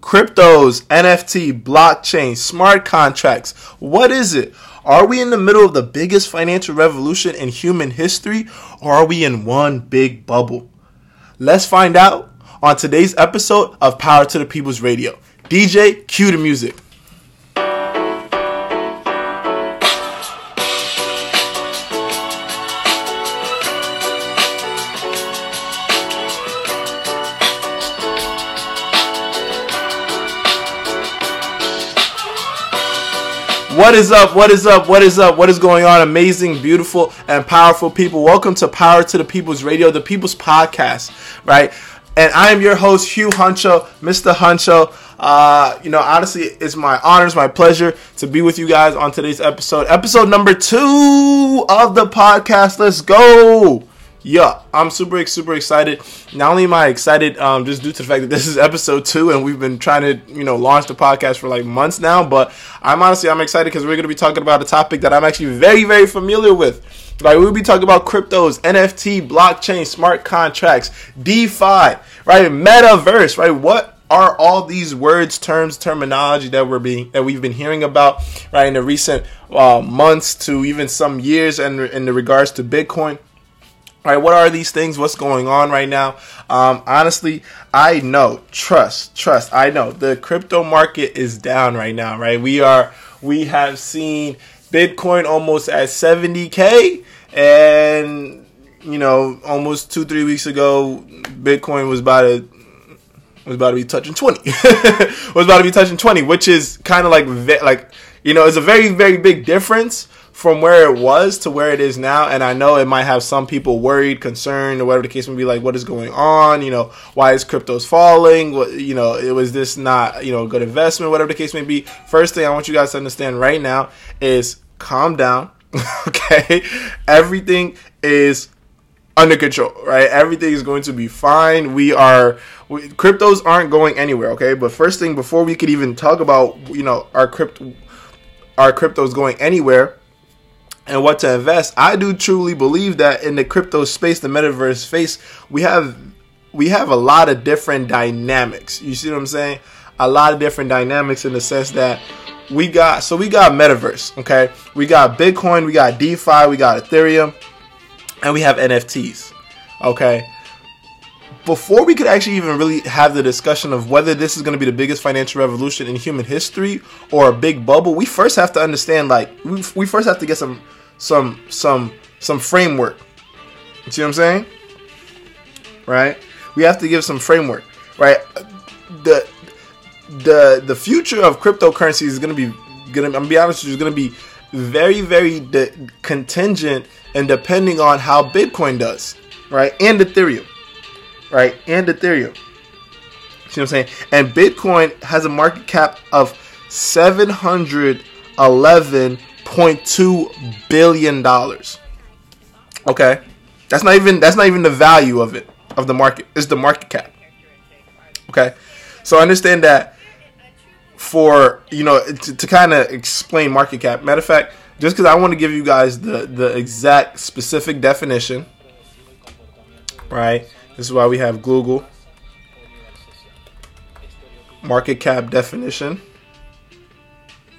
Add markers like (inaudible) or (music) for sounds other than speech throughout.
Cryptos, NFT, blockchain, smart contracts. What is it? Are we in the middle of the biggest financial revolution in human history or are we in one big bubble? Let's find out on today's episode of Power to the People's Radio. DJ, cue the music. What is up? What is up? What is up? What is going on? Amazing, beautiful, and powerful people. Welcome to Power to the People's Radio, the People's Podcast, right? And I am your host, Hugh Huncho, Mr. Huncho. Uh, you know, honestly, it's my honor, it's my pleasure to be with you guys on today's episode, episode number two of the podcast. Let's go yeah, I'm super super excited. Not only am I excited, um, just due to the fact that this is episode two, and we've been trying to you know launch the podcast for like months now, but I'm honestly I'm excited because we're going to be talking about a topic that I'm actually very very familiar with. Like we'll be talking about cryptos, NFT, blockchain, smart contracts, DeFi, right, metaverse, right. What are all these words, terms, terminology that we're being that we've been hearing about right in the recent uh, months to even some years, and in, in the regards to Bitcoin all right, what are these things? What's going on right now? Um, honestly, I know, trust, trust. I know the crypto market is down right now. Right, we are, we have seen Bitcoin almost at 70k, and you know, almost two, three weeks ago, Bitcoin was about to was about to be touching 20. (laughs) was about to be touching 20, which is kind of like like you know, it's a very very big difference from where it was to where it is now. And I know it might have some people worried, concerned, or whatever the case may be. Like, what is going on? You know, why is crypto's falling? What you know, it was this not you know a good investment, whatever the case may be. First thing I want you guys to understand right now is calm down. (laughs) okay, everything is under control, right? Everything is going to be fine. We are we, cryptos aren't going anywhere, okay? But first thing before we could even talk about, you know, our crypto our cryptos going anywhere, and what to invest, I do truly believe that in the crypto space, the metaverse space, we have we have a lot of different dynamics. You see what I'm saying? A lot of different dynamics in the sense that we got so we got metaverse, okay? We got Bitcoin, we got DeFi, we got Ethereum, and we have NFTs. Okay? Before we could actually even really have the discussion of whether this is going to be the biggest financial revolution in human history or a big bubble, we first have to understand like we, we first have to get some some some some framework. You see what I'm saying? Right? We have to give some framework, right? The the the future of cryptocurrency is going to be going to I'm be honest you, is going to be very very de- contingent and depending on how Bitcoin does, right? And Ethereum. Right? And Ethereum. See what I'm saying? And Bitcoin has a market cap of 711 1.2 billion dollars. Okay, that's not even that's not even the value of it of the market. It's the market cap. Okay, so understand that for you know to, to kind of explain market cap. Matter of fact, just because I want to give you guys the the exact specific definition, right? This is why we have Google market cap definition.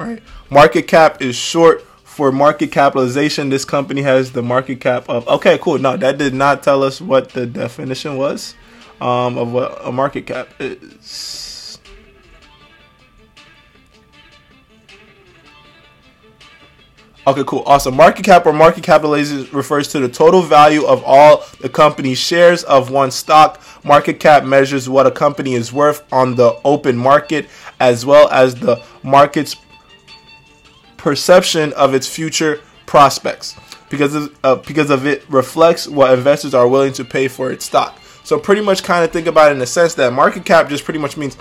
Right? Market cap is short for market capitalization. This company has the market cap of. Okay, cool. No, that did not tell us what the definition was um, of what a market cap is. Okay, cool. Awesome. Market cap or market capitalization refers to the total value of all the company's shares of one stock. Market cap measures what a company is worth on the open market as well as the market's perception of its future prospects because of, uh, because of it reflects what investors are willing to pay for its stock. So pretty much kind of think about it in the sense that market cap just pretty much means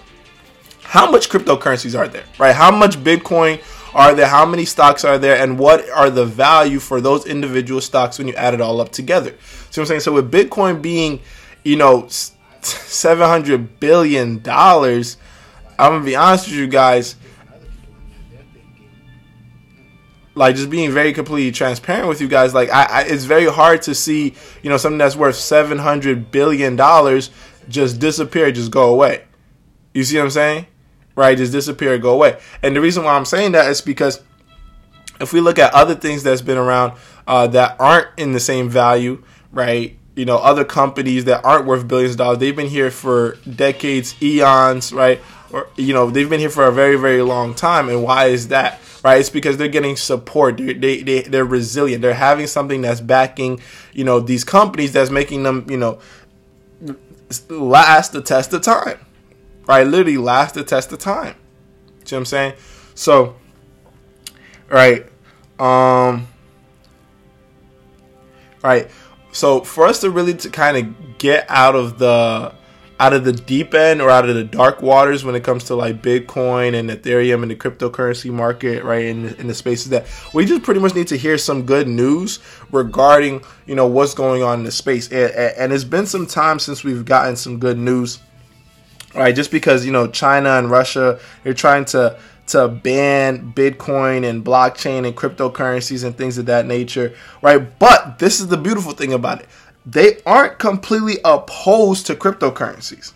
how much cryptocurrencies are there, right? How much Bitcoin are there? How many stocks are there? And what are the value for those individual stocks when you add it all up together? See what I'm saying? So with Bitcoin being, you know, $700 billion, I'm going to be honest with you guys, like just being very completely transparent with you guys like I, I, it's very hard to see you know something that's worth 700 billion dollars just disappear just go away you see what i'm saying right? Just disappear go away. And the reason why I'm saying that is because if we look at other things that's been around uh, that aren't in the same value, right? You know, other companies that aren't worth billions of dollars, they've been here for decades, eons, right? Or you know, they've been here for a very, very long time. And why is that? Right? It's because they're getting support. They they, they they're resilient. They're having something that's backing, you know, these companies that's making them, you know, last the test of time. Right? Literally last the test of time. See what I'm saying? So, right. Um, right. So for us to really to kind of get out of the out of the deep end or out of the dark waters when it comes to like Bitcoin and Ethereum and the cryptocurrency market, right? In, in the spaces that we just pretty much need to hear some good news regarding, you know, what's going on in the space. And, and it's been some time since we've gotten some good news, right? Just because, you know, China and Russia, they're trying to to ban Bitcoin and blockchain and cryptocurrencies and things of that nature, right? But this is the beautiful thing about it. They aren't completely opposed to cryptocurrencies.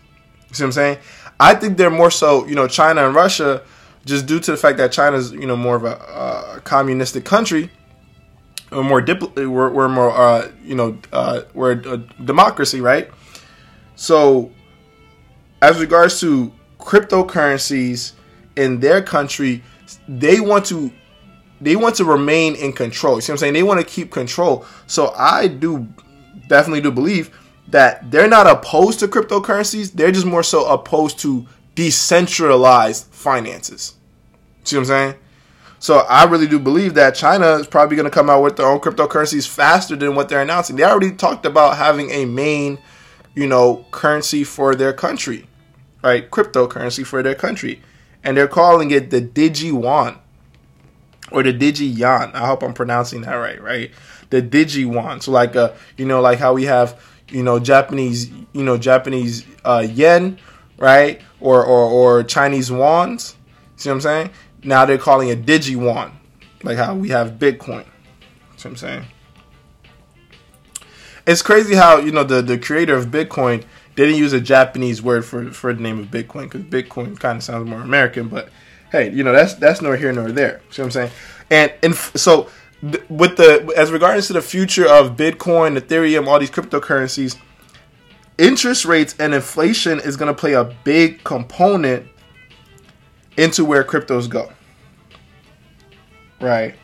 You see what I'm saying? I think they're more so, you know, China and Russia, just due to the fact that China's, you know, more of a, a communistic country, or more dipl- we're, we're more, uh, you know, uh, we're a democracy, right? So, as regards to cryptocurrencies in their country, they want to they want to remain in control. You see what I'm saying? They want to keep control. So I do definitely do believe that they're not opposed to cryptocurrencies. They're just more so opposed to decentralized finances. See what I'm saying? So I really do believe that China is probably going to come out with their own cryptocurrencies faster than what they're announcing. They already talked about having a main, you know, currency for their country, right? Cryptocurrency for their country and they're calling it the Digi Yuan or the Digi Yan. I hope I'm pronouncing that right, right? The Digi. So like uh, you know, like how we have you know Japanese, you know Japanese uh, yen, right? Or or or Chinese wons. See what I'm saying? Now they're calling it Digi Yuan, like how we have Bitcoin. See what I'm saying? It's crazy how you know the the creator of Bitcoin didn't use a Japanese word for for the name of Bitcoin because Bitcoin kind of sounds more American. But hey, you know that's that's nor here nor there. See what I'm saying? And and so th- with the as regards to the future of Bitcoin, Ethereum, all these cryptocurrencies, interest rates and inflation is going to play a big component into where cryptos go. Right?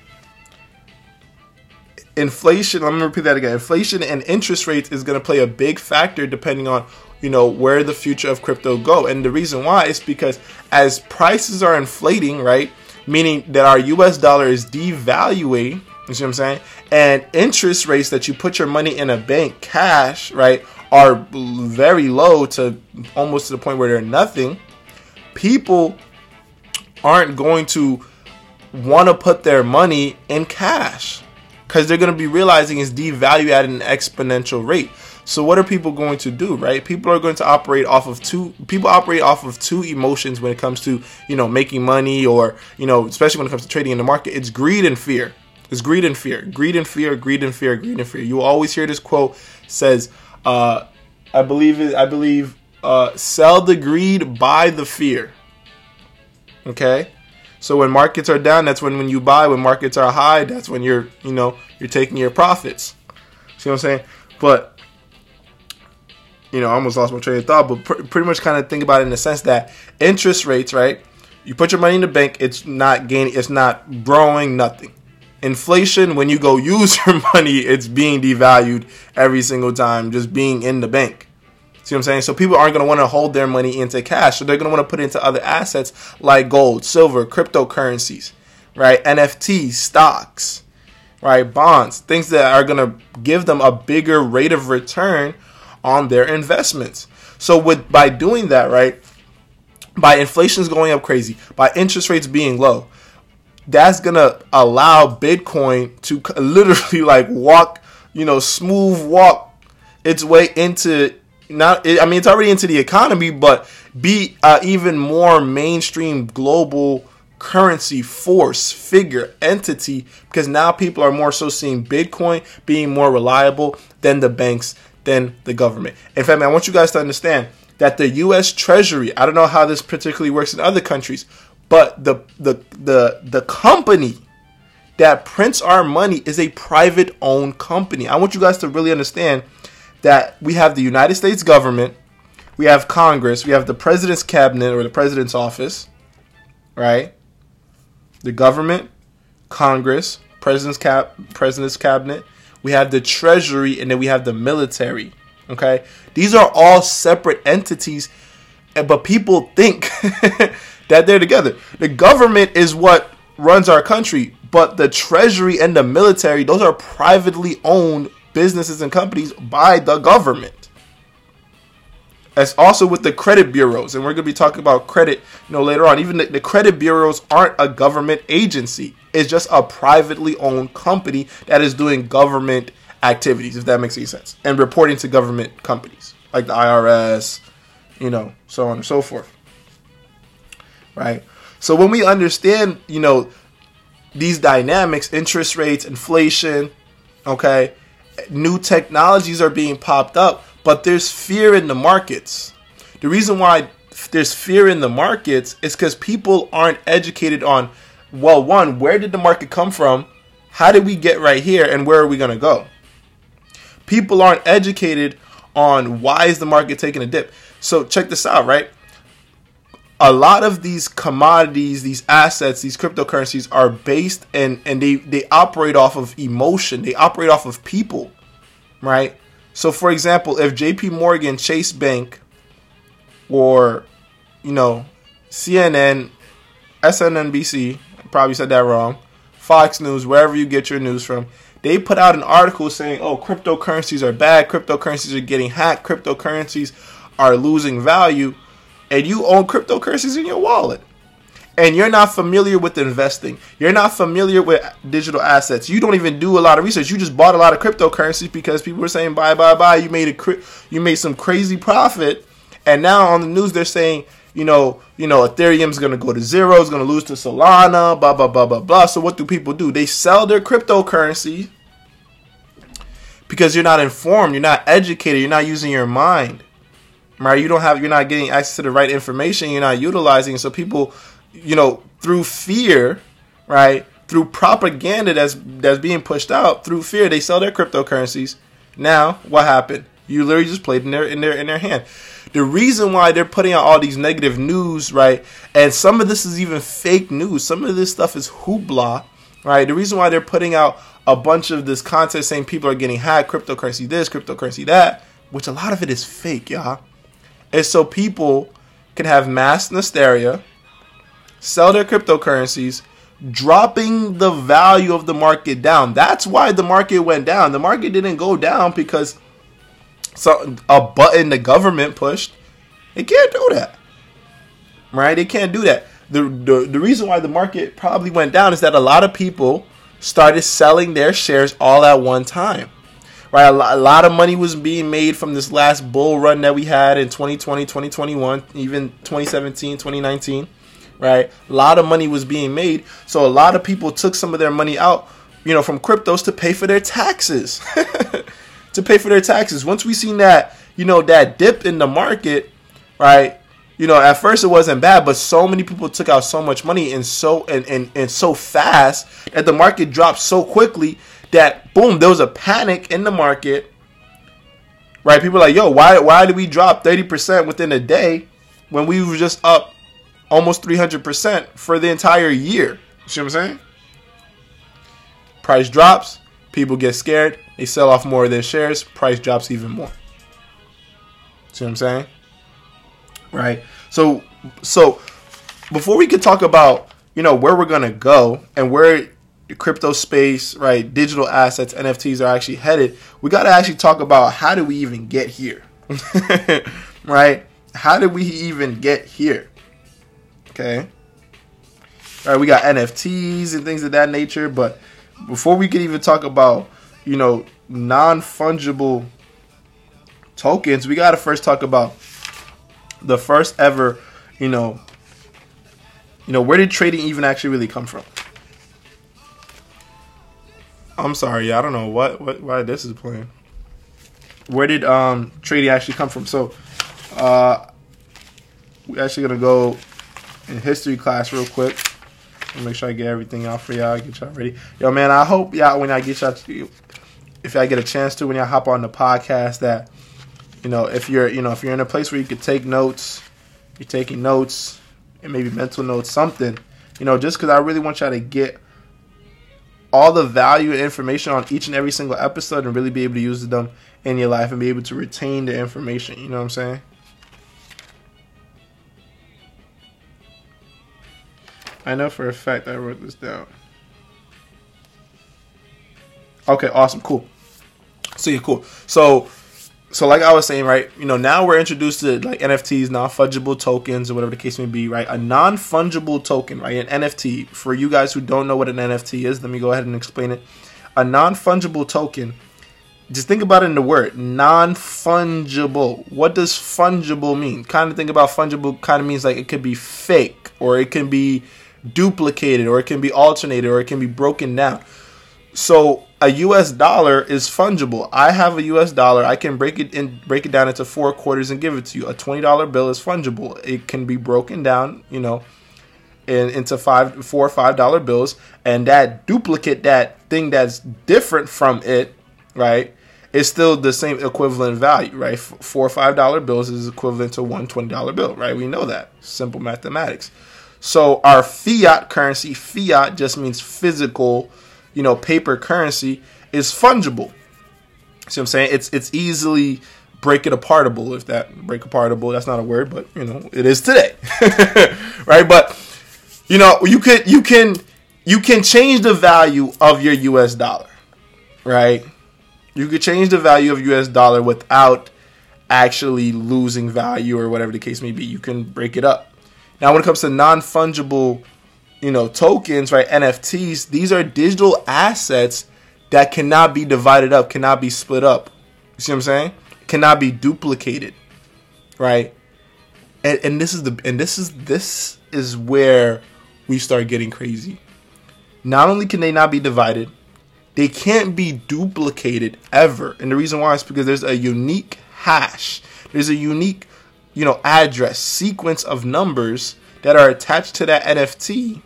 Inflation going to repeat that again. Inflation and interest rates is going to play a big factor depending on you know where the future of crypto go. And the reason why is because as prices are inflating right meaning that our us dollar is devaluing you see what i'm saying and interest rates that you put your money in a bank cash right are very low to almost to the point where they're nothing people aren't going to want to put their money in cash because they're going to be realizing it's devalued at an exponential rate. So what are people going to do, right? People are going to operate off of two people operate off of two emotions when it comes to, you know, making money or, you know, especially when it comes to trading in the market. It's greed and fear. It's greed and fear. Greed and fear, greed and fear, greed and fear. You always hear this quote says, uh, I believe it, I believe uh, sell the greed, buy the fear. Okay? So when markets are down, that's when when you buy. When markets are high, that's when you're you know you're taking your profits. See what I'm saying? But you know, I almost lost my train of thought. But pr- pretty much kind of think about it in the sense that interest rates, right? You put your money in the bank, it's not gaining, it's not growing, nothing. Inflation, when you go use (laughs) your money, it's being devalued every single time, just being in the bank. See what I'm saying? So people aren't going to want to hold their money into cash. So they're going to want to put it into other assets like gold, silver, cryptocurrencies, right? NFTs, stocks, right? Bonds, things that are going to give them a bigger rate of return on their investments. So with by doing that, right? By inflation's going up crazy, by interest rates being low, that's to allow Bitcoin to (laughs) literally like walk, you know, smooth walk its way into not I mean it's already into the economy, but be uh, even more mainstream global currency force figure entity because now people are more so seeing Bitcoin being more reliable than the banks than the government. In fact, man, I want you guys to understand that the U.S. Treasury, I don't know how this particularly works in other countries, but the the the the company that prints our money is a private owned company. I want you guys to really understand that we have the United States government, we have Congress, we have the president's cabinet or the president's office, right? The government, Congress, president's cap, president's cabinet. We have the treasury, and then we have the military. Okay, these are all separate entities, but people think (laughs) that they're together. The government is what runs our country, but the treasury and the military, those are privately owned businesses and companies by the government. As also with the credit bureaus, and we're going to be talking about credit, you know, later on. Even the, the credit bureaus aren't a government agency; it's just a privately owned company that is doing government activities, if that makes any sense, and reporting to government companies like the IRS, you know, so on and so forth. Right. So when we understand, you know, these dynamics, interest rates, inflation, okay, new technologies are being popped up, but there's fear in the markets. The reason why there's fear in the markets is because people aren't educated on, well, one, where did the market come from? How did we get right here? And where are we going to go? People aren't educated on why is the market taking a dip. So check this out, right? a lot of these commodities, these assets, these cryptocurrencies are based and and they they operate off of emotion. They operate off of people, right? So, for example, if J.P. Morgan, Chase Bank, or you know, CNN, SNNBC, probably said that wrong, Fox News, wherever you get your news from, they put out an article saying, "Oh, cryptocurrencies are bad. Cryptocurrencies are getting hacked. Cryptocurrencies are losing value." and you own cryptocurrencies in your wallet and you're not familiar with investing, you're not familiar with digital assets, you don't even do a lot of research. You just bought a lot of cryptocurrencies because people were saying buy, buy, buy. You made a you made some crazy profit, and now on the news they're saying you know you know Ethereum's gonna go to zero, it's gonna lose to Solana, blah blah blah blah blah. So what do people do? They sell their cryptocurrency because you're not informed, you're not educated, you're not using your mind right? You don't have, you're not getting access to the right information. You're not utilizing. So people, you know, through fear, right? Through propaganda that's that's being pushed out through fear, they sell their cryptocurrencies. Now, what happened? You literally just played in their in their in their hand. The reason why they're putting out all these negative news, right? And some of this is even fake news. Some of this stuff is hoopla, right? The reason why they're putting out a bunch of this content saying people are getting hacked, cryptocurrency this, cryptocurrency that, which a lot of it is fake, y'all is so people can have mass hysteria, sell their cryptocurrencies, dropping the value of the market down. That's why the market went down. The market didn't go down because so a button the government pushed. It can't do that. Right? It can't do that. The, the the reason why the market probably went down is that a lot of people started selling their shares all at one time right? A lot, of money was being made from this last bull run that we had in 2020, 2021, even 2017, 2019, right? A lot of money was being made. So a lot of people took some of their money out, you know, from cryptos to pay for their taxes. (laughs) to pay for their taxes. Once we seen that, you know, that dip in the market, right? You know, at first it wasn't bad, but so many people took out so much money and so and, and, and so fast that the market dropped so quickly that boom, there was a panic in the market. Right? People like, yo, why why did we drop 30% within a day when we were just up almost 300% for the entire year? See what I'm saying? Price drops, people get scared, they sell off more of their shares, price drops even more. See what I'm saying? Right? So so before we could talk about, you know, where we're going to go and where the crypto space, right, digital assets, NFTs are actually headed, we got to actually talk about how do we even get here, (laughs) right? How did we even get here? Okay. All right, we got NFTs and things of that nature, but before we can even talk about, you know, non fungible tokens, we got to first talk about the first ever, you know, you know, where did trading even actually really come from? I'm sorry, I don't know what, what why this is playing. Where did um trading actually come from? So, uh, we're actually gonna go in history class real quick. Make sure I get everything out for y'all. Get y'all ready. Yo, man, I hope y'all when I get y'all, to, if y'all get a chance to when y'all hop on the podcast, that you know, if you're, you know, if you're in a place where you could take notes, you're taking notes and maybe mental notes, something, you know, just because I really want y'all to get all the value and information on each and every single episode and really be able to use them in your life and be able to retain the information. You know what I'm saying? I know for a fact I wrote this down. Okay, awesome, cool. So yeah, cool. So so like I was saying, right, you know, now we're introduced to like NFTs, non-fungible tokens, or whatever the case may be, right? A non-fungible token, right? An NFT. For you guys who don't know what an NFT is, let me go ahead and explain it. A non-fungible token. Just think about it in the word non-fungible. What does fungible mean? Kind of think about fungible. Kind of means like it could be fake, or it can be duplicated, or it can be alternated, or it can be broken down. So a US dollar is fungible. I have a US dollar. I can break it in break it down into four quarters and give it to you. A $20 bill is fungible. It can be broken down, you know, in, into five four or five dollar bills and that duplicate that thing that's different from it, right? Is still the same equivalent value, right? Four or five dollar bills is equivalent to one $20 bill, right? We know that. Simple mathematics. So our fiat currency, fiat just means physical you know, paper currency is fungible. See what I'm saying? It's it's easily break it apartable if that break apartable that's not a word but you know it is today. (laughs) Right? But you know you could you can you can change the value of your US dollar right? You could change the value of US dollar without actually losing value or whatever the case may be. You can break it up now when it comes to non-fungible you know, tokens, right? NFTs, these are digital assets that cannot be divided up, cannot be split up. You see what I'm saying? Cannot be duplicated. Right? And and this is the and this is this is where we start getting crazy. Not only can they not be divided, they can't be duplicated ever. And the reason why is because there's a unique hash. There's a unique, you know, address, sequence of numbers that are attached to that NFT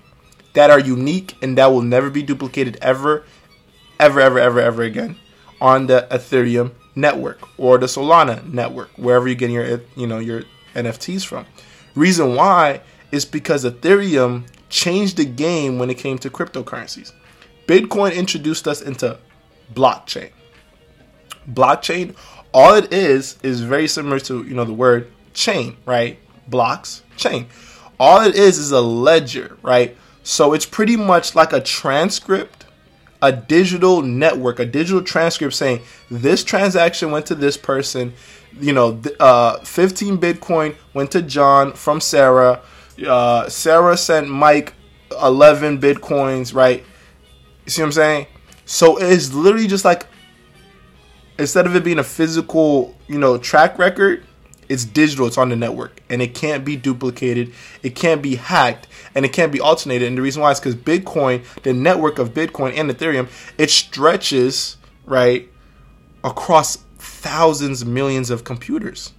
that are unique and that will never be duplicated ever, ever, ever, ever, ever again on the Ethereum network or the Solana network, wherever you're getting your you know your NFTs from. Reason why is because Ethereum changed the game when it came to cryptocurrencies. Bitcoin introduced us into blockchain. Blockchain, all it is is very similar to you know the word chain, right? Blocks, chain. All it is is a ledger, right? So it's pretty much like a transcript, a digital network, a digital transcript saying this transaction went to this person. You know, uh, 15 Bitcoin went to John from Sarah. Uh, Sarah sent Mike 11 Bitcoins, right? You see what I'm saying? So it's literally just like instead of it being a physical, you know, track record, it's digital, it's on the network, and it can't be duplicated, it can't be hacked, and it can't be alternated. And the reason why is because Bitcoin, the network of Bitcoin and Ethereum, it stretches right across thousands, millions of computers.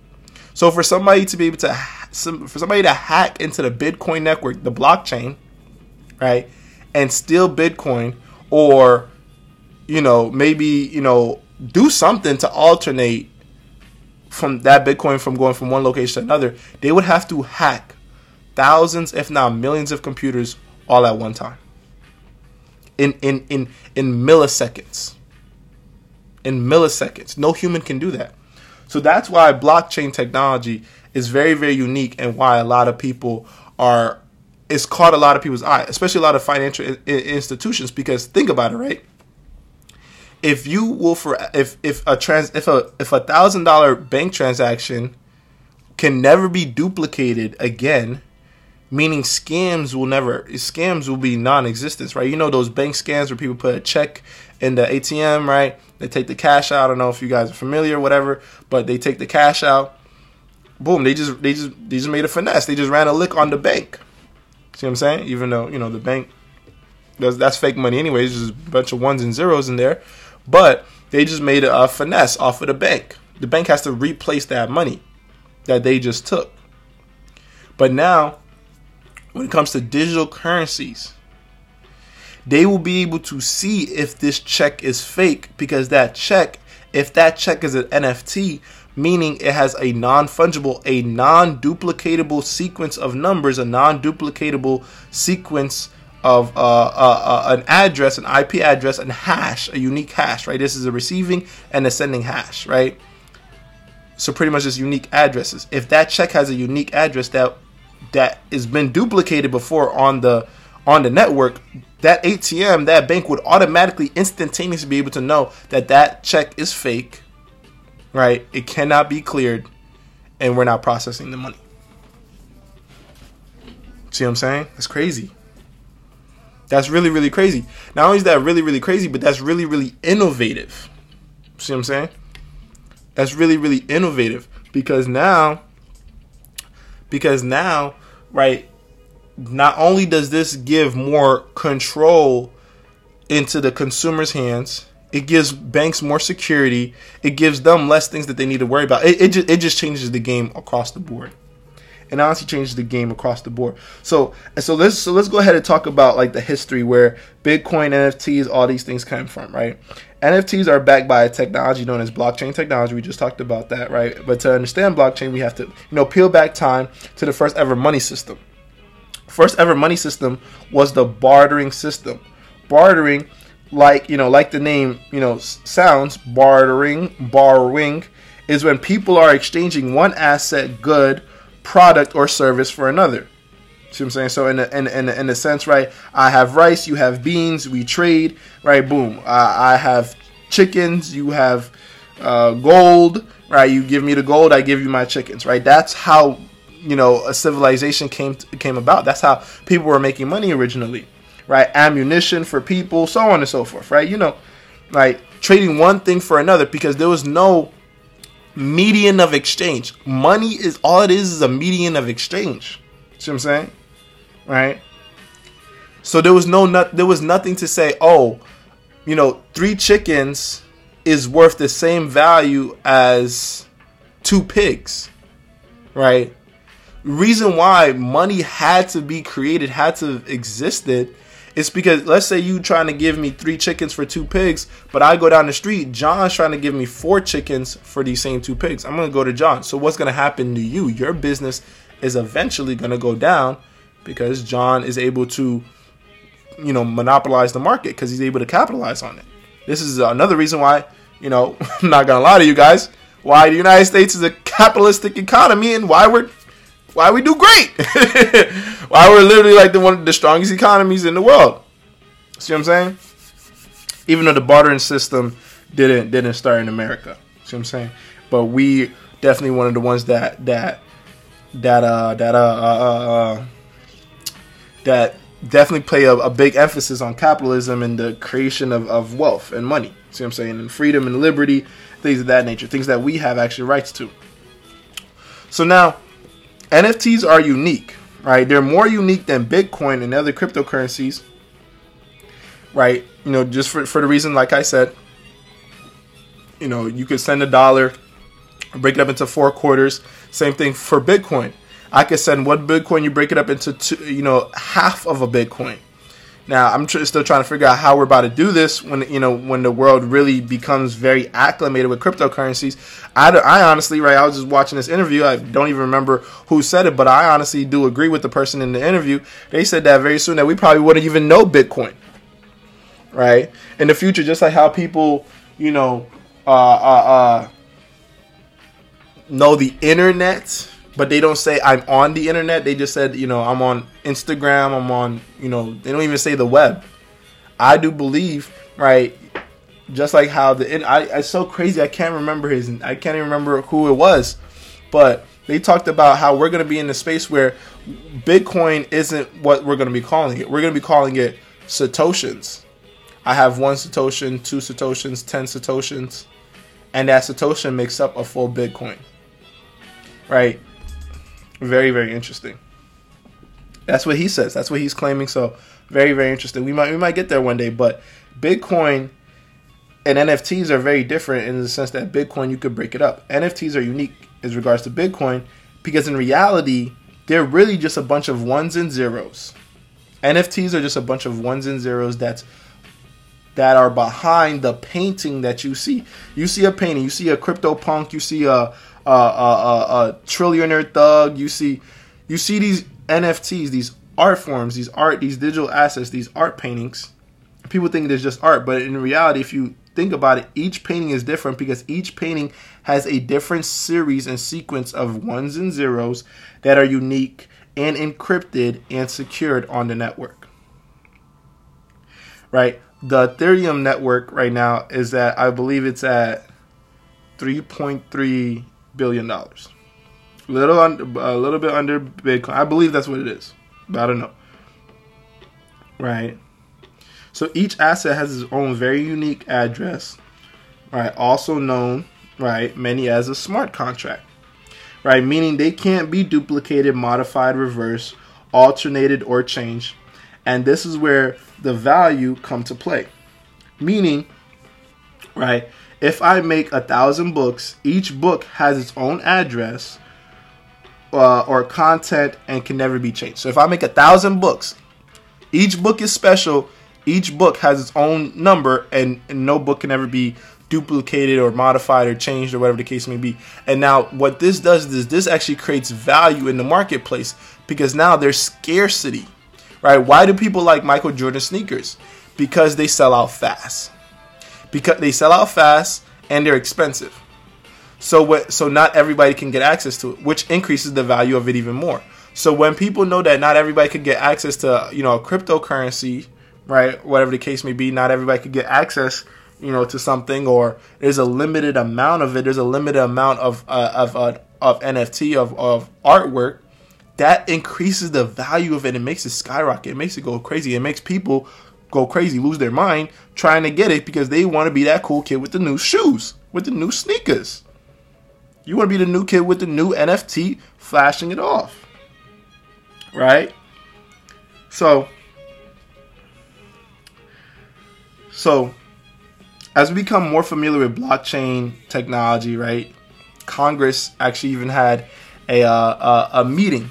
So for somebody to be able to, for somebody to hack into the Bitcoin network, the blockchain, right, and steal Bitcoin, or you know maybe you know do something to alternate from that Bitcoin from going from one location to another, they would have to hack thousands, if not millions, of computers all at one time. In in in in milliseconds. In milliseconds. No human can do that. So that's why blockchain technology is very, very unique and why a lot of people are it's caught a lot of people's eye, especially a lot of financial institutions because think about it, right? If you will for if if a trans if a if a thousand dollar bank transaction can never be duplicated again, meaning scams will never scams will be non-existent, right? You know those bank scams where people put a check in the ATM, right? They take the cash out. I don't know if you guys are familiar, or whatever, but they take the cash out. Boom! They just they just they just made a finesse. They just ran a lick on the bank. See what I'm saying? Even though you know the bank, that's, that's fake money anyways. Just a bunch of ones and zeros in there. But they just made a finesse off of the bank. The bank has to replace that money that they just took. But now, when it comes to digital currencies, they will be able to see if this check is fake because that check, if that check is an NFT, meaning it has a non fungible, a non duplicatable sequence of numbers, a non duplicatable sequence of uh, uh, uh, an address, an IP address, and hash, a unique hash, right? This is a receiving and a sending hash, right? So pretty much just unique addresses. If that check has a unique address that that has been duplicated before on the on the network, that ATM, that bank would automatically instantaneously be able to know that that check is fake, right? It cannot be cleared, and we're not processing the money. See what I'm saying? That's crazy. That's really, really crazy. Not only is that really, really crazy, but that's really, really innovative. See what I'm saying? That's really, really innovative because now, because now, right, not only does this give more control into the consumer's hands, it gives banks more security. It gives them less things that they need to worry about. It, it, just, it just changes the game across the board and honestly changes the game across the board. So so let's so let's go ahead and talk about like the history where Bitcoin, NFTs, all these things come from, right? NFTs are backed by a technology known as blockchain technology. We just talked about that, right? But to understand blockchain, we have to you know peel back time to the first ever money system. First ever money system was the bartering system. Bartering like you know like the name you know sounds bartering borrowing is when people are exchanging one asset good product or service for another. See what I'm saying? So in a, in in a, in a sense, right? I have rice, you have beans, we trade, right? Boom. Uh, I have chickens, you have uh, gold, right? You give me the gold, I give you my chickens, right? That's how you know a civilization came came about. That's how people were making money originally, right? Ammunition for people, so on and so forth, right? You know, like trading one thing for another because there was no median of exchange. Money is all it is is a median of exchange. See what I'm saying? Right? So there was no not, there was nothing to say, oh, you know, three chickens is worth the same value as two pigs. Right? Reason why money had to be created, had to have existed it's because let's say you trying to give me three chickens for two pigs, but I go down the street, John's trying to give me four chickens for these same two pigs. I'm gonna go to John. So what's gonna happen to you? Your business is eventually gonna go down because John is able to, you know, monopolize the market because he's able to capitalize on it. This is another reason why, you know, (laughs) I'm not gonna lie to you guys, why the United States is a capitalistic economy and why we're why we do great. (laughs) why we're literally like the one of the strongest economies in the world. See what I'm saying? Even though the bartering system didn't didn't start in America. See what I'm saying? But we definitely one of the ones that that that uh that uh, uh, uh, uh that definitely play a, a, big emphasis on capitalism and the creation of, of wealth and money. See what I'm saying? And freedom and liberty, things of that nature, things that we have actually rights to. So now NFTs are unique, right? They're more unique than Bitcoin and other cryptocurrencies, right? You know, just for, for the reason, like I said, you know, you could send a dollar, break it up into four quarters. Same thing for Bitcoin. I could send one Bitcoin, you break it up into two, you know, half of a Bitcoin. Now I'm tr- still trying to figure out how we're about to do this when you know when the world really becomes very acclimated with cryptocurrencies. I, I honestly, right? I was just watching this interview. I don't even remember who said it, but I honestly do agree with the person in the interview. They said that very soon that we probably wouldn't even know Bitcoin, right? In the future, just like how people, you know, uh, uh, uh, know the internet but they don't say I'm on the internet. They just said, you know, I'm on Instagram, I'm on, you know, they don't even say the web. I do believe, right? Just like how the I, it's so crazy. I can't remember his. I can't even remember who it was, but they talked about how we're going to be in a space where Bitcoin isn't what we're going to be calling it. We're going to be calling it satoshins. I have one satoshin, two satoshins, ten satoshins, and that satoshin makes up a full Bitcoin. Right? Very, very interesting. That's what he says. That's what he's claiming. So very, very interesting. We might we might get there one day, but Bitcoin and NFTs are very different in the sense that Bitcoin you could break it up. NFTs are unique as regards to Bitcoin because in reality, they're really just a bunch of ones and zeros. NFTs are just a bunch of ones and zeros that's that are behind the painting that you see. You see a painting, you see a CryptoPunk, you see a a, a, a trillionaire thug, you see you see these NFTs, these art forms, these art, these digital assets, these art paintings. People think it's just art, but in reality, if you think about it, each painting is different because each painting has a different series and sequence of ones and zeros that are unique and encrypted and secured on the network. Right? The Ethereum network right now is that I believe it's at $3.3 billion. dollars. little, un- a little bit under Bitcoin. I believe that's what it is, but I don't know. Right? So each asset has its own very unique address, right? Also known, right, many as a smart contract, right? Meaning they can't be duplicated, modified, reversed, alternated, or changed. And this is where the value come to play. Meaning, right, if I make a thousand books, each book has its own address uh, or content and can never be changed. So if I make a thousand books, each book is special each book has its own number, and, and no book can ever be duplicated or modified or changed or whatever the case may be. And now, what this does is this actually creates value in the marketplace because now there's scarcity, right? Why do people like Michael Jordan sneakers? Because they sell out fast. Because they sell out fast and they're expensive. So what? So not everybody can get access to it, which increases the value of it even more. So when people know that not everybody can get access to you know a cryptocurrency right? Whatever the case may be, not everybody could get access, you know, to something, or there's a limited amount of it. There's a limited amount of uh, of uh, of NFT of of artwork. That increases the value of it. It makes it skyrocket. It makes it go crazy. It makes people go crazy, lose their mind trying to get it because they want to be that cool kid with the new shoes, with the new sneakers. You want to be the new kid with the new NFT, flashing it off, right? So So, as we become more familiar with blockchain technology, right? Congress actually even had a uh, a, a meeting,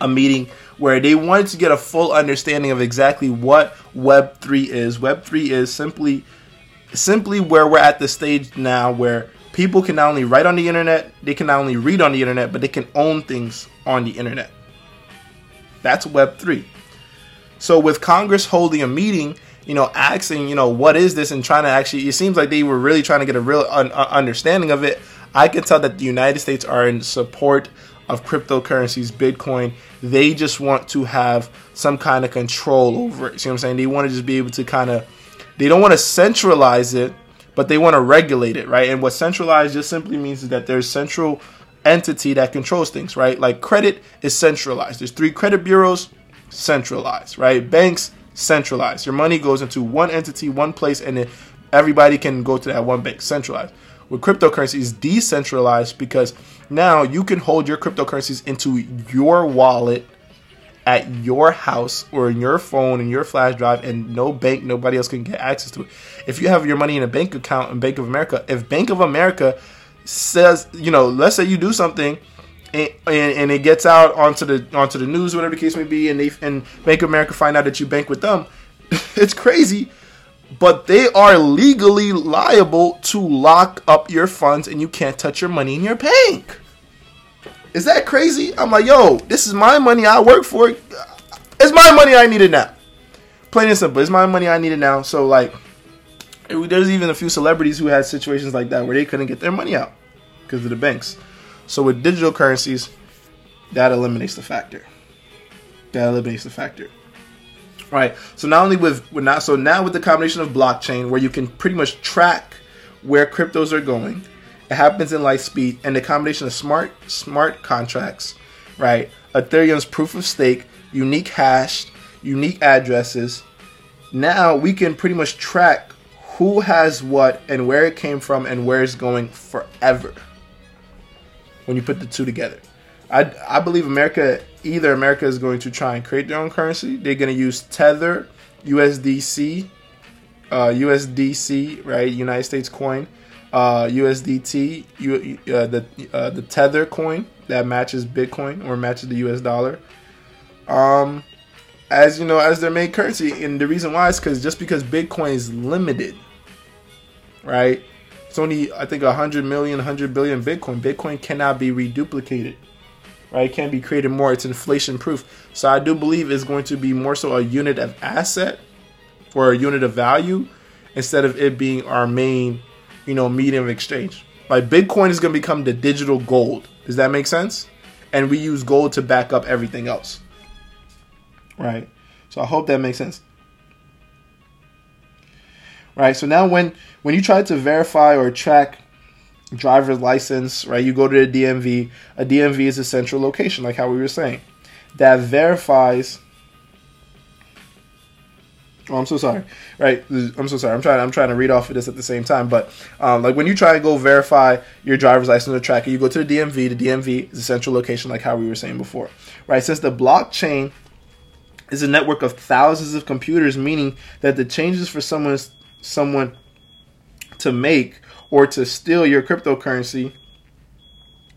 a meeting where they wanted to get a full understanding of exactly what Web three is. Web three is simply simply where we're at the stage now where people can not only write on the internet, they can not only read on the internet, but they can own things on the internet. That's Web three. So with Congress holding a meeting you know, asking, you know, what is this, and trying to actually, it seems like they were really trying to get a real un- understanding of it. I can tell that the United States are in support of cryptocurrencies, Bitcoin. They just want to have some kind of control over it. See what I'm saying? They want to just be able to kind of, they don't want to centralize it, but they want to regulate it, right? And what centralized just simply means is that there's central entity that controls things, right? Like credit is centralized. There's three credit bureaus, centralized, right? Banks centralized. Your money goes into one entity, one place, and then everybody can go to that one bank. Centralized. With cryptocurrency is decentralized because now you can hold your cryptocurrencies into your wallet at your house or in your phone and your flash drive and no bank nobody else can get access to it if you have your money in a bank account in bank of america if bank of america says you know let's say you do something and, and, it gets out onto the onto the news, whatever the case may be, and they and Bank of America find out that you bank with them, (laughs) it's crazy. But they are legally liable to lock up your funds, and you can't touch your money in your bank. Is that crazy? I'm like, yo, this is my money I work for. It's my money I need it now. Plain and simple. It's my money I need it now. So like, there's even a few celebrities who had situations like that where they couldn't get their money out because of the banks. So with digital currencies, that eliminates the factor. That eliminates the factor. Right. So not only with, with not so now with the combination of blockchain where you can pretty much track where cryptos are going, it happens in light speed, and the combination of smart smart contracts, right? Ethereum's proof of stake, unique hash, unique addresses. Now we can pretty much track who has what and where it came from and where it's going forever when you put the two together. I, I believe America, either America is going to try and create their own currency. They're going to use Tether, USDC, uh, USDC, right? United States coin, uh, USDT, U, uh, the uh, the Tether coin. that matches Bitcoin or matches the US dollar. Um, as you know, as their main currency, and the reason why is because just because Bitcoin is limited, right? It's only I think 100 million, 100 billion Bitcoin. Bitcoin cannot be reduplicated, right? It can't be created more. It's inflation proof. So I do believe it's going to be more so a unit of asset or a unit of value instead of it being our main, you know, medium of exchange. Like Bitcoin is going to become the digital gold. Does that make sense? And we use gold to back up everything else. Right? So I hope that makes sense. Right? So now when when you try to verify or track driver's license, right? You go to the DMV. A DMV is a central location like how we were saying. That verifies Oh, I'm so sorry. Right, I'm so sorry. I'm trying. I'm trying to read off of this at the same time. But um, like when you try and go verify your driver's license or tracker, you go to the DMV. The DMV is a central location, like how we were saying before. Right. Since the blockchain is a network of thousands of computers, meaning that the changes for someone someone to make or to steal your cryptocurrency,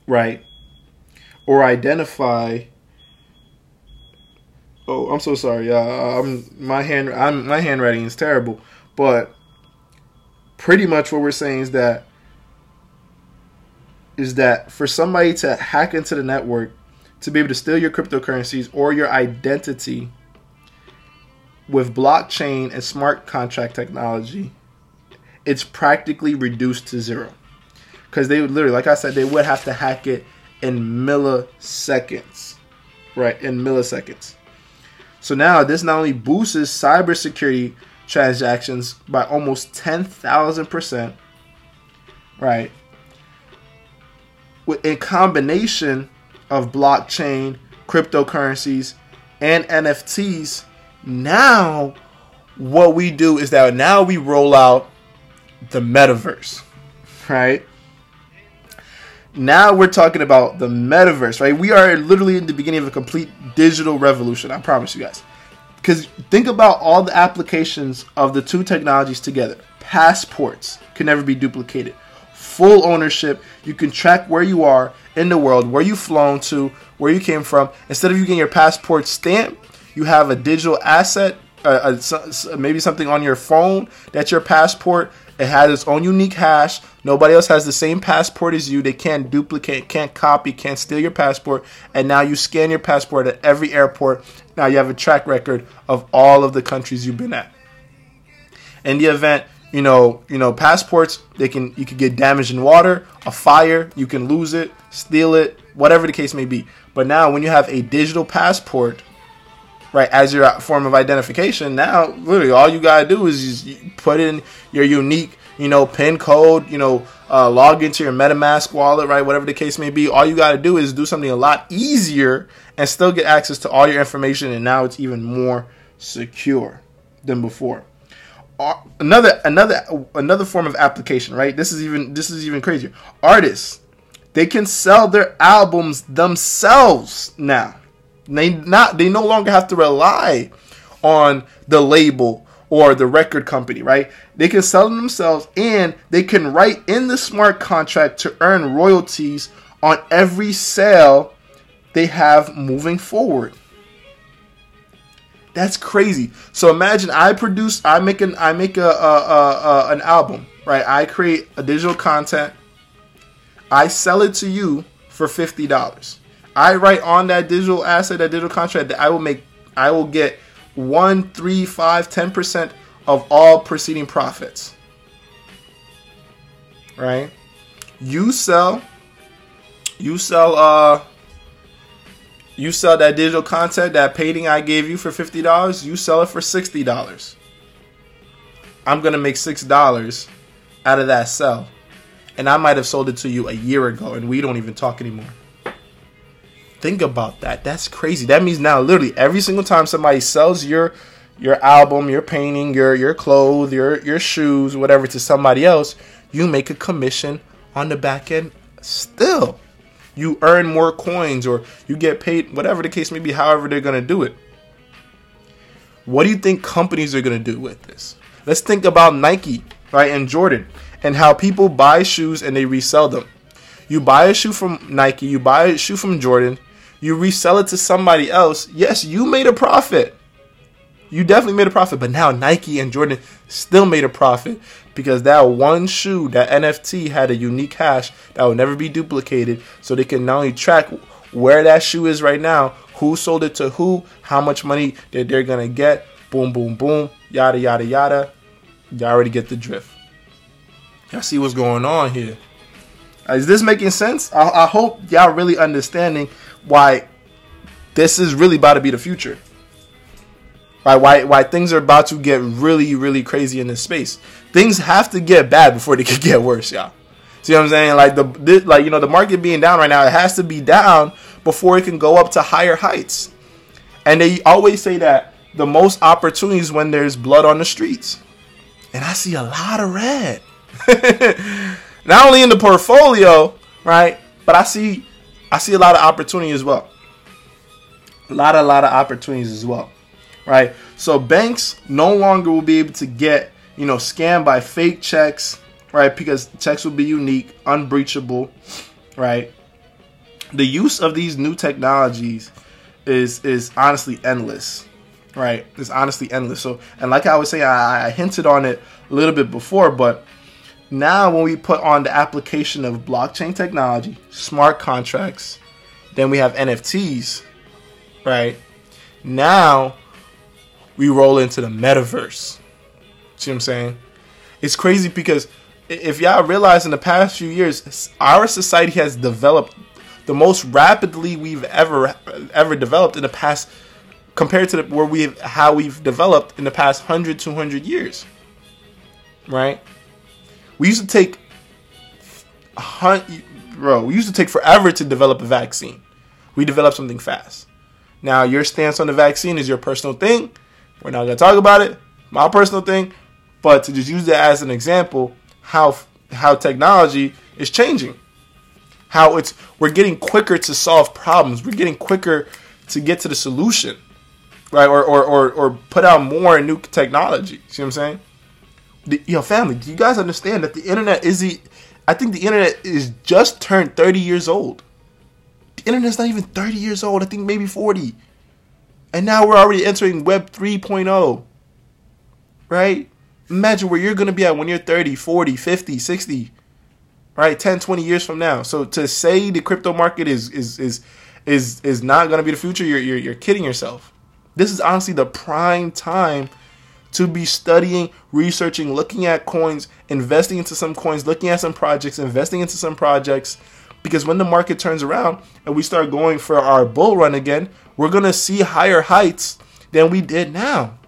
right, or identify Oh, I'm so sorry. Uh, I'm my hand. I'm my handwriting is terrible, but pretty much what we're saying is that is that for somebody to hack into the network to be able to steal your cryptocurrencies or your identity with blockchain and smart contract technology, it's practically reduced to zero. Because they would literally, like I said, they would have to hack it in milliseconds, right? In milliseconds. So now this not only boosts cybersecurity transactions by almost 10,000%, right? With a combination of blockchain, cryptocurrencies, and NFTs, now what we do is that now we roll out the metaverse, right? Now we're talking about the metaverse, right? We are literally in the beginning of a complete digital revolution. I promise you guys. Because think about all the applications of the two technologies together. Passports can never be duplicated. Full ownership. You can track where you are in the world, where you've flown to, where you came from. Instead of you getting your passport stamp, you have a digital asset, uh, uh, maybe something on your phone that's your passport it has its own unique hash. Nobody else has the same passport as you. They can't duplicate, can't copy, can't steal your passport. And now you scan your passport at every airport. Now you have a track record of all of the countries you've been at. In the event, you know, you know, passports, they can you can get damaged in water, a fire, you can lose it, steal it, whatever the case may be. But now when you have a digital passport, right, as your form of identification. Now, literally, all you gotta do is put in your unique, you know, PIN code, you know, uh, log into your MetaMask wallet, right, whatever the case may be. All you gotta do is do something a lot easier and still get access to all your information. And now it's even more secure than before. Another another another form of application, right? This is even this is even crazier. Artists, they can sell their albums themselves now. They not they no longer have to rely on the label or the record company, right? They can sell them themselves and they can write in the smart contract to earn royalties on every sale they have moving forward. That's crazy. So imagine I produce, I make an, I make a, a, a, a an album, right? I create a digital content, I sell it to you for fifty dollars. I write on that digital asset, that digital contract, that I will make, I will get one, three, five, ten percent of all preceding profits. Right? You sell, you sell, uh, you sell that digital content, that painting I gave you for fifty dollars. You sell it for sixty dollars. I'm gonna make six dollars out of that sell, and I might have sold it to you a year ago, and we don't even talk anymore. Think about that. That's crazy. That means now literally every single time somebody sells your your album, your painting, your your clothes, your your shoes, whatever to somebody else, you make a commission on the back end still. You earn more coins or you get paid whatever the case may be, however they're going to do it. What do you think companies are going to do with this? Let's think about Nike, right, and Jordan and how people buy shoes and they resell them. You buy a shoe from Nike, you buy a shoe from Jordan, you resell it to somebody else. Yes, you made a profit. You definitely made a profit, but now Nike and Jordan still made a profit because that one shoe, that NFT had a unique hash that will never be duplicated. So they can not only track where that shoe is right now, who sold it to who, how much money that they're gonna get, boom, boom, boom, yada, yada, yada. Y'all already get the drift. Y'all see what's going on here. Is this making sense? I, I hope y'all really understanding why this is really about to be the future. Right? Why why things are about to get really really crazy in this space. Things have to get bad before they can (laughs) get worse, y'all. See what I'm saying? Like the this, like you know the market being down right now, it has to be down before it can go up to higher heights. And they always say that the most opportunities when there's blood on the streets. And I see a lot of red. (laughs) Not only in the portfolio, right? But I see I see a lot of opportunity as well. A lot, a lot of opportunities as well, right? So banks no longer will be able to get, you know, scammed by fake checks, right? Because checks will be unique, unbreachable, right? The use of these new technologies is is honestly endless, right? It's honestly endless. So, and like I was saying, I, I hinted on it a little bit before, but now when we put on the application of blockchain technology, smart contracts, then we have NFTs, right? Now we roll into the metaverse. See what I'm saying? It's crazy because if y'all realize in the past few years, our society has developed the most rapidly we've ever ever developed in the past compared to the, where we how we've developed in the past 100 200 years. Right? We used to take bro, we used to take forever to develop a vaccine. We developed something fast. Now, your stance on the vaccine is your personal thing. We're not going to talk about it. My personal thing, but to just use that as an example, how how technology is changing. How it's we're getting quicker to solve problems. We're getting quicker to get to the solution. Right? Or or or, or put out more new technology. See what I'm saying? The, yo, family, do you guys understand that the internet is the I think the internet is just turned 30 years old. The internet's not even 30 years old. I think maybe 40. And now we're already entering web 3.0. Right? Imagine where you're going to be at when you're 30, 40, 50, 60. Right? 10, 20 years from now. So to say the crypto market is is is is is not going to be the future, you're, you're you're kidding yourself. This is honestly the prime time to be studying, researching, looking at coins, investing into some coins, looking at some projects, investing into some projects. Because when the market turns around and we start going for our bull run again, we're going to see higher heights than we did now.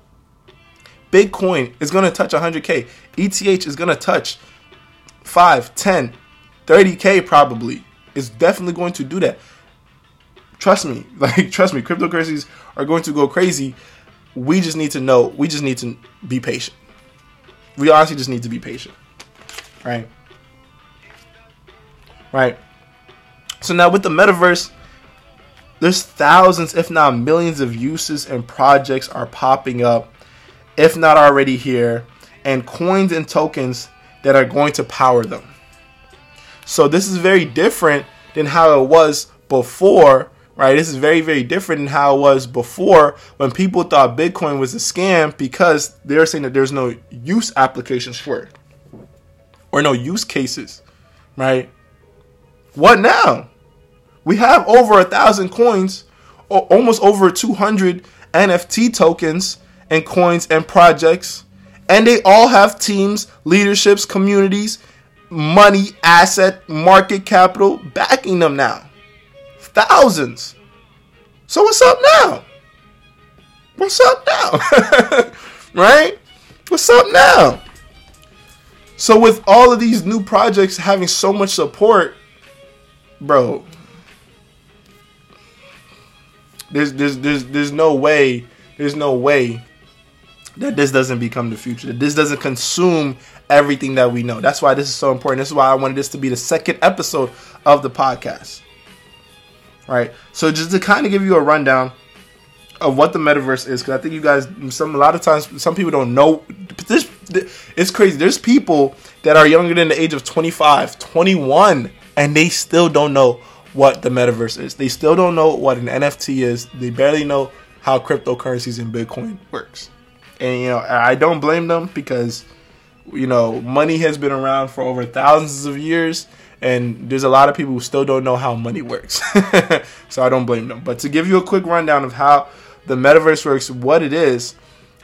Bitcoin is going to touch 100K. ETH is going to touch 5, 10, 30K probably. It's definitely going to do that. Trust me. (laughs) Like, trust me, cryptocurrencies are going to go crazy we just need to know. We just need to be patient. We honestly just need to be patient, right? Right. So now with the metaverse, there's thousands, if not millions, of uses and projects are popping up, if not already here, and coins and tokens that are going to power them. So this is very different than how it was before right? This is very, very different than how it was before when people thought Bitcoin was a scam because they're saying that there's no use applications for it or no use cases, right? What now? We have over a thousand coins, or almost over 200 NFT tokens and coins and projects, and they all have teams, leaderships, communities, money, asset, market capital backing them now. Thousands. So what's up now? What's up now? (laughs) right? What's up now? So with all of these new projects having so much support, bro, there's there's there's there's no way there's no way that this doesn't become the future. That this doesn't consume everything that we know. That's why this is so important. This is why I wanted this to be the second episode of the podcast right? So just to kind of give you a rundown of what the metaverse is, because I think you guys, some a lot of times, some people don't know. This it's crazy. There's people that are younger than the age of 25, 21 and they still don't know what the metaverse is. They still don't know what an NFT is. They barely know how cryptocurrencies and Bitcoin works. And you know, I don't blame them because you know, money has been around for over thousands of years and there's a lot of people who still don't know how money works. (laughs) so I don't blame them. But to give you a quick rundown of how the metaverse works, what it is,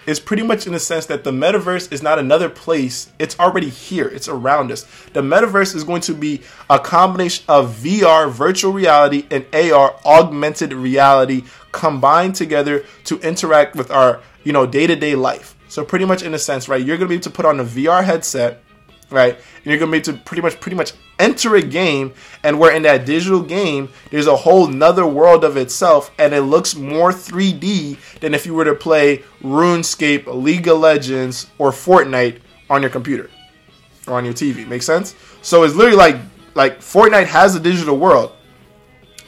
is pretty much in the sense that the metaverse is not another place, it's already here, it's around us. The metaverse is going to be a combination of VR, virtual reality, and AR, augmented reality, combined together to interact with our, you know, day-to-day life. So pretty much in a sense, right, you're gonna be able to put on a VR headset, right? And you're gonna be to pretty much pretty much enter a game and where in that digital game there's a whole nother world of itself and it looks more 3D than if you were to play RuneScape, League of Legends, or Fortnite on your computer or on your TV. Make sense? So it's literally like like Fortnite has a digital world.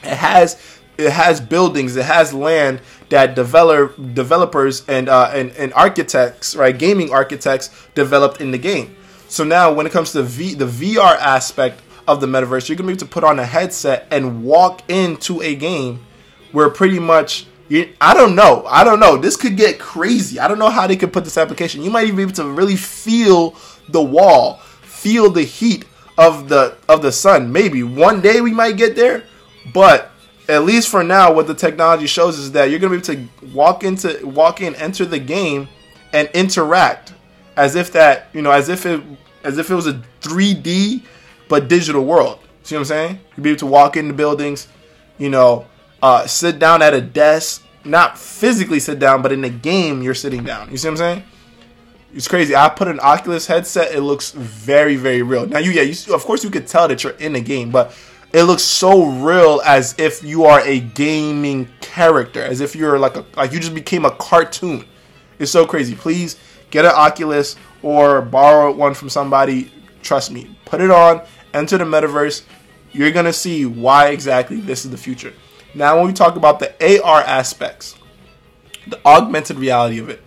It has it has buildings, it has land that developer developers and uh, and and architects, right, gaming architects developed in the game. So now, when it comes to v, the VR aspect of the metaverse, you're gonna be able to put on a headset and walk into a game where pretty much you, I don't know. I don't know. This could get crazy. I don't know how they could put this application. You might even be able to really feel the wall, feel the heat of the of the sun. Maybe one day we might get there, but at least for now, what the technology shows is that you're gonna be able to walk into walk in, enter the game, and interact as if that you know, as if it as if it was a 3D but digital world. See what I'm saying? You'd be able to walk into buildings, you know, uh, sit down at a desk, not physically sit down, but in the game you're sitting down. You see what I'm saying? It's crazy. I put an Oculus headset. It looks very, very real. Now, you, yeah, you, of course, you could tell that you're in a game, but it looks so real as if you are a gaming character, as if you're like a like you just became a cartoon. It's so crazy. Please get an Oculus or borrow one from somebody. Trust me, put it on, enter the metaverse. You're gonna see why exactly this is the future. Now, when we talk about the AR aspects, the augmented reality of it,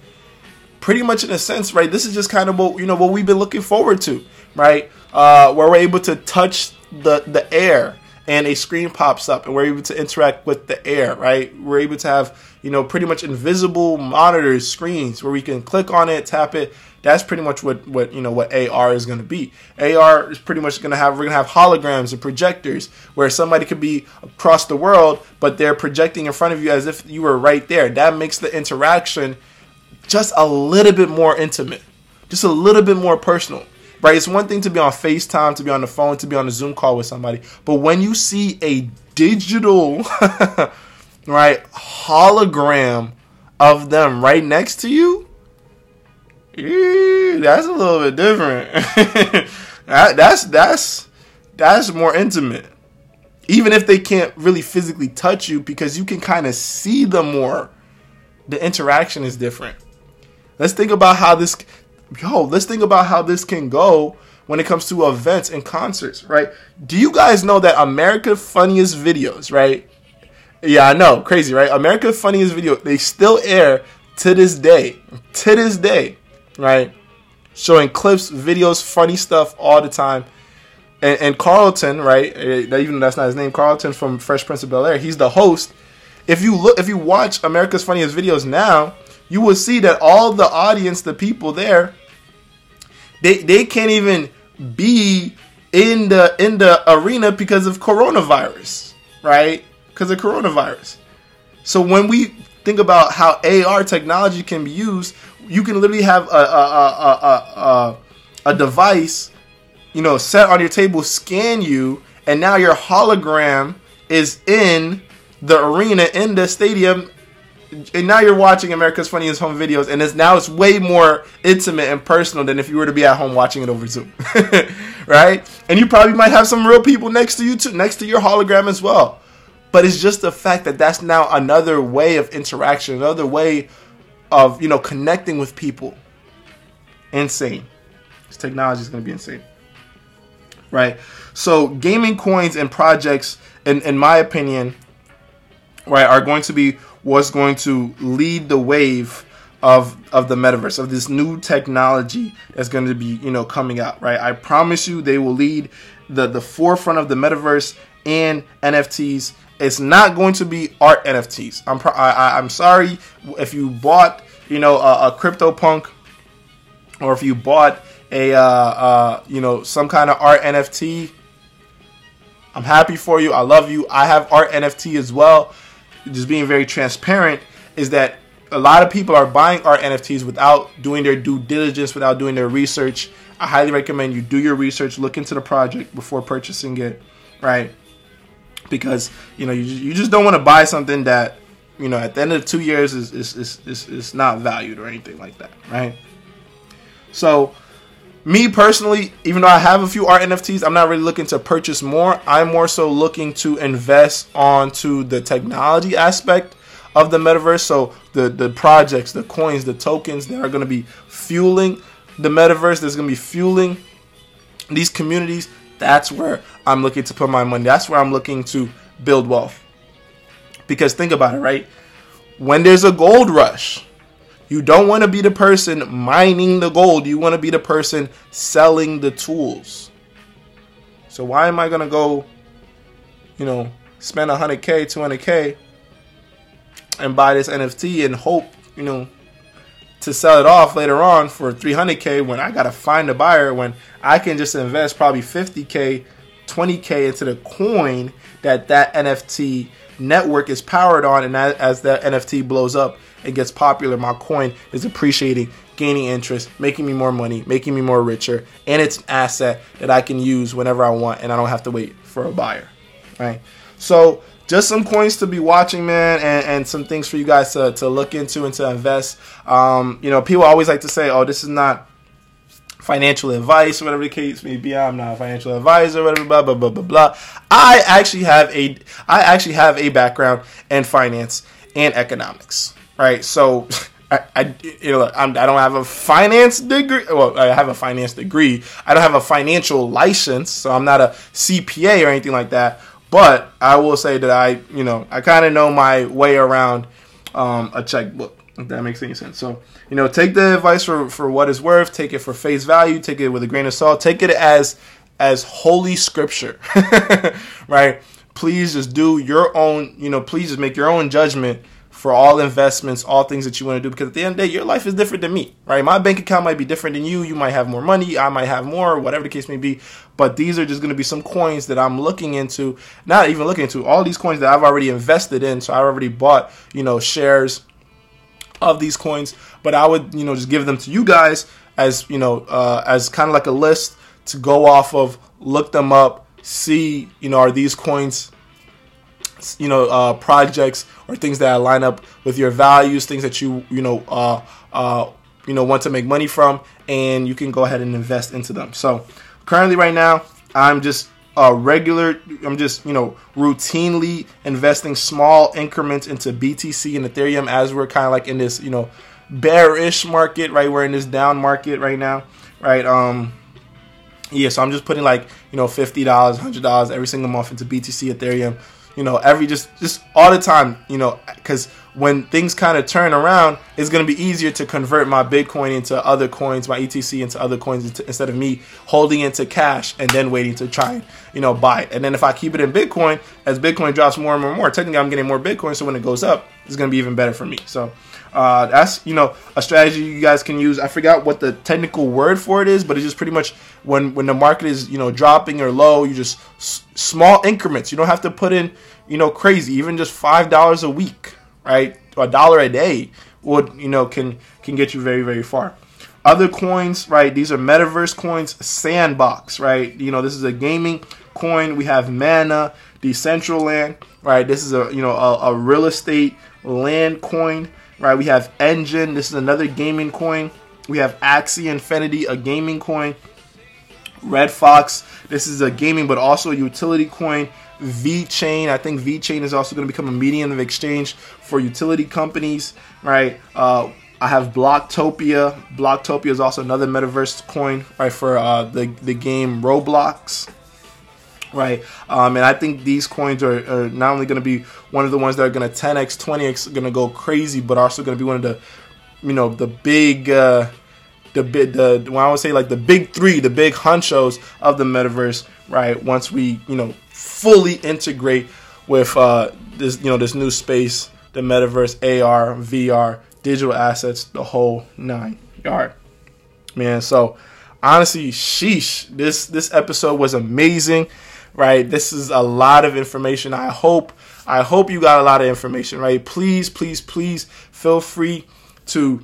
pretty much in a sense, right? This is just kind of what you know what we've been looking forward to, right? Uh, where we're able to touch the the air and a screen pops up and we're able to interact with the air, right? We're able to have, you know, pretty much invisible monitors, screens where we can click on it, tap it. That's pretty much what, what you know what AR is going to be. AR is pretty much going to have we're going to have holograms and projectors where somebody could be across the world, but they're projecting in front of you as if you were right there. That makes the interaction just a little bit more intimate, just a little bit more personal right? It's one thing to be on FaceTime, to be on the phone, to be on a Zoom call with somebody, but when you see a digital, (laughs) right, hologram of them right next to you, that's a little bit different. (laughs) that, that's that's that's more intimate. Even if they can't really physically touch you, because you can kind of see them more, the interaction is different. Let's think about how this yo, let's think about how this can go when it comes to events and concerts, right? Do you guys know that America Funniest Videos, right? Yeah, I know, crazy, right? America's Funniest Video, they still air to this day, to this day, right? Showing clips, videos, funny stuff all the time. And, and Carlton, right? Eh, even that's not his name, Carlton from Fresh Prince of Bel Air, he's the host. If you look, if you watch America's Funniest Videos now, you will see that all the audience, the people there, they they can't even be in the in the arena because of coronavirus, right? Because of coronavirus. So when we think about how AR technology can be used, you can literally have a a, a, a, a, a device, you know, set on your table, scan you, and now your hologram is in the arena in the stadium and now you're watching America's Funniest Home Videos, and it's now it's way more intimate and personal than if you were to be at home watching it over Zoom, (laughs) right? And you probably might have some real people next to you too, next to your hologram as well. But it's just the fact that that's now another way of interaction, another way of you know connecting with people. Insane. This technology is going to be insane, right? So gaming coins and projects, in in my opinion, right, are going to be what's going to lead the wave of of the metaverse of this new technology that's going to be you know coming out right i promise you they will lead the the forefront of the metaverse and nfts it's not going to be art nfts i'm pro- I, i'm sorry if you bought you know a, a CryptoPunk or if you bought a uh, uh, you know some kind of art nft i'm happy for you. I love you. I have art nft as well. Just being very transparent is that a lot of people are buying art NFTs without doing their due diligence, without doing their research. I highly recommend you do your research, look into the project before purchasing it, right? Because you know you, you just don't want to buy something that you know at the end of two years is is, is, is, is not valued or anything like that, right? So me personally, even though I have a few art NFTs, I'm not really looking to purchase more. I'm more so looking to invest onto the technology aspect of the metaverse. So the the projects, the coins, the tokens that are going to be fueling the metaverse. That's going to be fueling these communities. That's where I'm looking to put my money. That's where I'm looking to build wealth. Because think about it, right? When there's a gold rush, you don't want to be the person mining the gold. You want to be the person selling the tools. So why am I going to go, you know, spend 100K, 200K and buy this NFT and hope, you know, to sell it off later on for 300k when I gotta find a buyer when I can just invest probably 50k, 20k into the coin that that NFT network is powered on, and as that NFT blows up and gets popular, my coin is appreciating, gaining interest, making me more money, making me more richer, and it's an asset that I can use whenever I want, and I don't have to wait for a buyer, right? So just some coins to be watching, man, and, and some things for you guys to, to look into and to invest. Um, you know, people always like to say, oh, this is not financial advice, whatever the case may be. I'm not a financial advisor, whatever, blah blah blah blah blah. I actually have a I actually have a background in finance and economics, right? So. (laughs) I, I, you know, I'm, I do not have a finance degree. Well, I have a finance degree. I don't have a financial license, so I'm not a CPA or anything like that. But I will say that I, you know, I kind of know my way around um, a checkbook. If that makes any sense. So, you know, take the advice for for what it's worth. Take it for face value. Take it with a grain of salt. Take it as as holy scripture, (laughs) right? Please just do your own. You know, please just make your own judgment for all investments, all things that you want to do. Because at the end of the day, your life is different than me, right? My bank account might be different than you. You might have more money. I might have more, whatever the case may be. But these are just going to be some coins that I'm looking into, not even looking into, all these coins that I've already invested in. So I already bought, you know, shares of these coins. But I would, you know, just give them to you guys as, you know, uh, as kind of like a list to go off of, look them up, see, you know, are these coins you know uh, projects or things that line up with your values, things that you you know uh, uh, you know want to make money from, and you can go ahead and invest into them. So currently, right now, I'm just a regular. I'm just you know routinely investing small increments into BTC and Ethereum as we're kind of like in this you know bearish market, right? We're in this down market right now, right? Um, yeah, so I'm just putting like you know fifty dollars, hundred dollars every single month into BTC, Ethereum you know, every just just all the time, you know, because when things kind of turn around, it's going to be easier to convert my Bitcoin into other coins, my ETC into other coins into, instead of me holding into cash and then waiting to try and you know buy it. And then if I keep it in Bitcoin, as Bitcoin drops more and more and more, technically I'm getting more Bitcoin. So when it goes up, it's going to be even better for me. So uh, that's you know a strategy you guys can use. I forgot what the technical word for it is, but it's just pretty much when when the market is you know dropping or low, you just s- small increments. You don't have to put in you know crazy, even just five dollars a week, right? A dollar a day would you know can can get you very very far. Other coins, right? These are metaverse coins. Sandbox, right? You know this is a gaming coin. We have Mana, Decentraland, right? This is a you know a, a real estate land coin right? We have Enjin. This is another gaming coin. We have Axie Infinity, a gaming coin. Red Fox. This is a gaming but also a utility coin. VeChain. I think VeChain is also going to become a medium of exchange for utility companies, right? Uh, I have Bloktopia. Bloktopia is also another metaverse coin, right, for uh, the the game Roblox right? Um, and I think these coins are, are not only going to be one of the ones that are going to 10x, 20x, going to go crazy, but also going to be one of the you know the big. Uh, the big the when I would say like the big three, the big hunchos of the metaverse, right? Once we you know fully integrate with uh, this you know this new space, the metaverse, AR, VR, digital assets, the whole nine yard. Man, so honestly, sheesh, this this episode was amazing, right? This is a lot of information. I hope I hope you got a lot of information, right? Please, please, please feel free to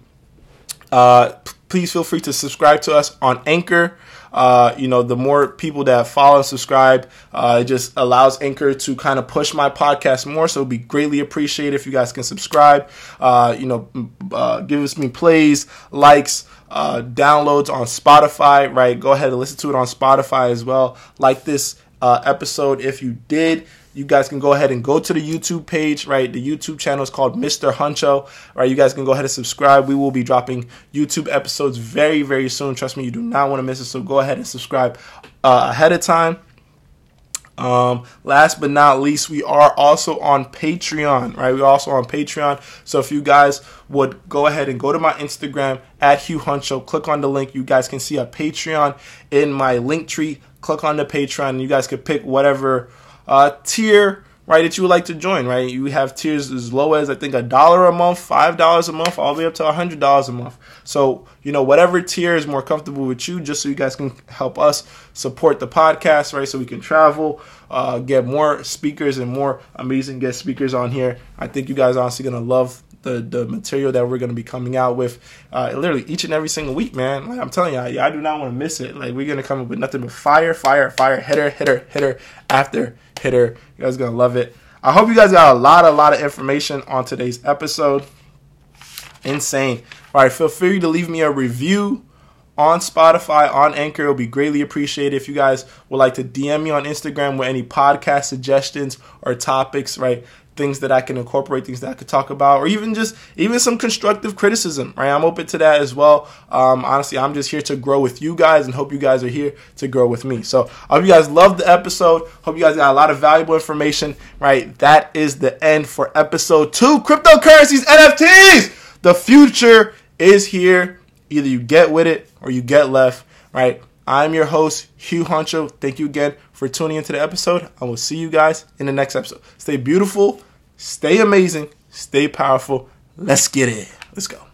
uh, please feel free to subscribe to us on Anchor. Uh, you know, the more people that follow and subscribe, uh, it just allows Anchor to kind of push my podcast more. So it'd be greatly appreciated if you guys can subscribe. Uh, you know, uh, give us me plays, likes, uh, downloads on Spotify. Right, go ahead and listen to it on Spotify as well. Like this uh, episode if you did you guys can go ahead and go to the YouTube page, right? The YouTube channel is called Mr. Huncho, right? You guys can go ahead and subscribe. We will be dropping YouTube episodes very, very soon. Trust me, you do not want to miss it. So go ahead and subscribe uh, ahead of time. Um, last but not least, we are also on Patreon, right? We're also on Patreon. So if you guys would go ahead and go to my Instagram at Hugh Huncho, click on the link. You guys can see a Patreon in my Linktree. Click on the Patreon, you guys can pick whatever uh, tier right that you would like to join right? You have tiers as low as i think a dollar a month five dollars a month all the way up to a hundred dollars a month. So you know whatever tier is more comfortable with you just so you guys can help us support the podcast right so we can travel uh, get more speakers and more amazing guest speakers on here. I think you guys are honestly gonna love the the material that we're going to be coming out with uh, literally each and every single week, man. Like I'm telling you, I, I do not want to miss it. Like we're going to come up with nothing but fire, fire, fire, hitter, hitter, hitter after hitter. You guys going to love it. I hope you guys got a lot, a lot of information on today's episode. Insane. All right, feel free to leave me a review on Spotify, on Anchor. It'll be greatly appreciated if you guys would like to DM me on Instagram with any podcast suggestions or topics, right? Things that I can incorporate, things that I could talk about, or even just even some constructive criticism. Right, I'm open to that as well. Um, honestly, I'm just here to grow with you guys, and hope you guys are here to grow with me. So, I hope you guys loved the episode. Hope you guys got a lot of valuable information. Right, that is the end for episode two. Cryptocurrencies, NFTs. The future is here. Either you get with it or you get left. Right. I'm your host, Hugh Huncho. Thank you again for tuning into the episode. I will see you guys in the next episode. Stay beautiful, stay amazing, stay powerful. Let's get it. Let's go.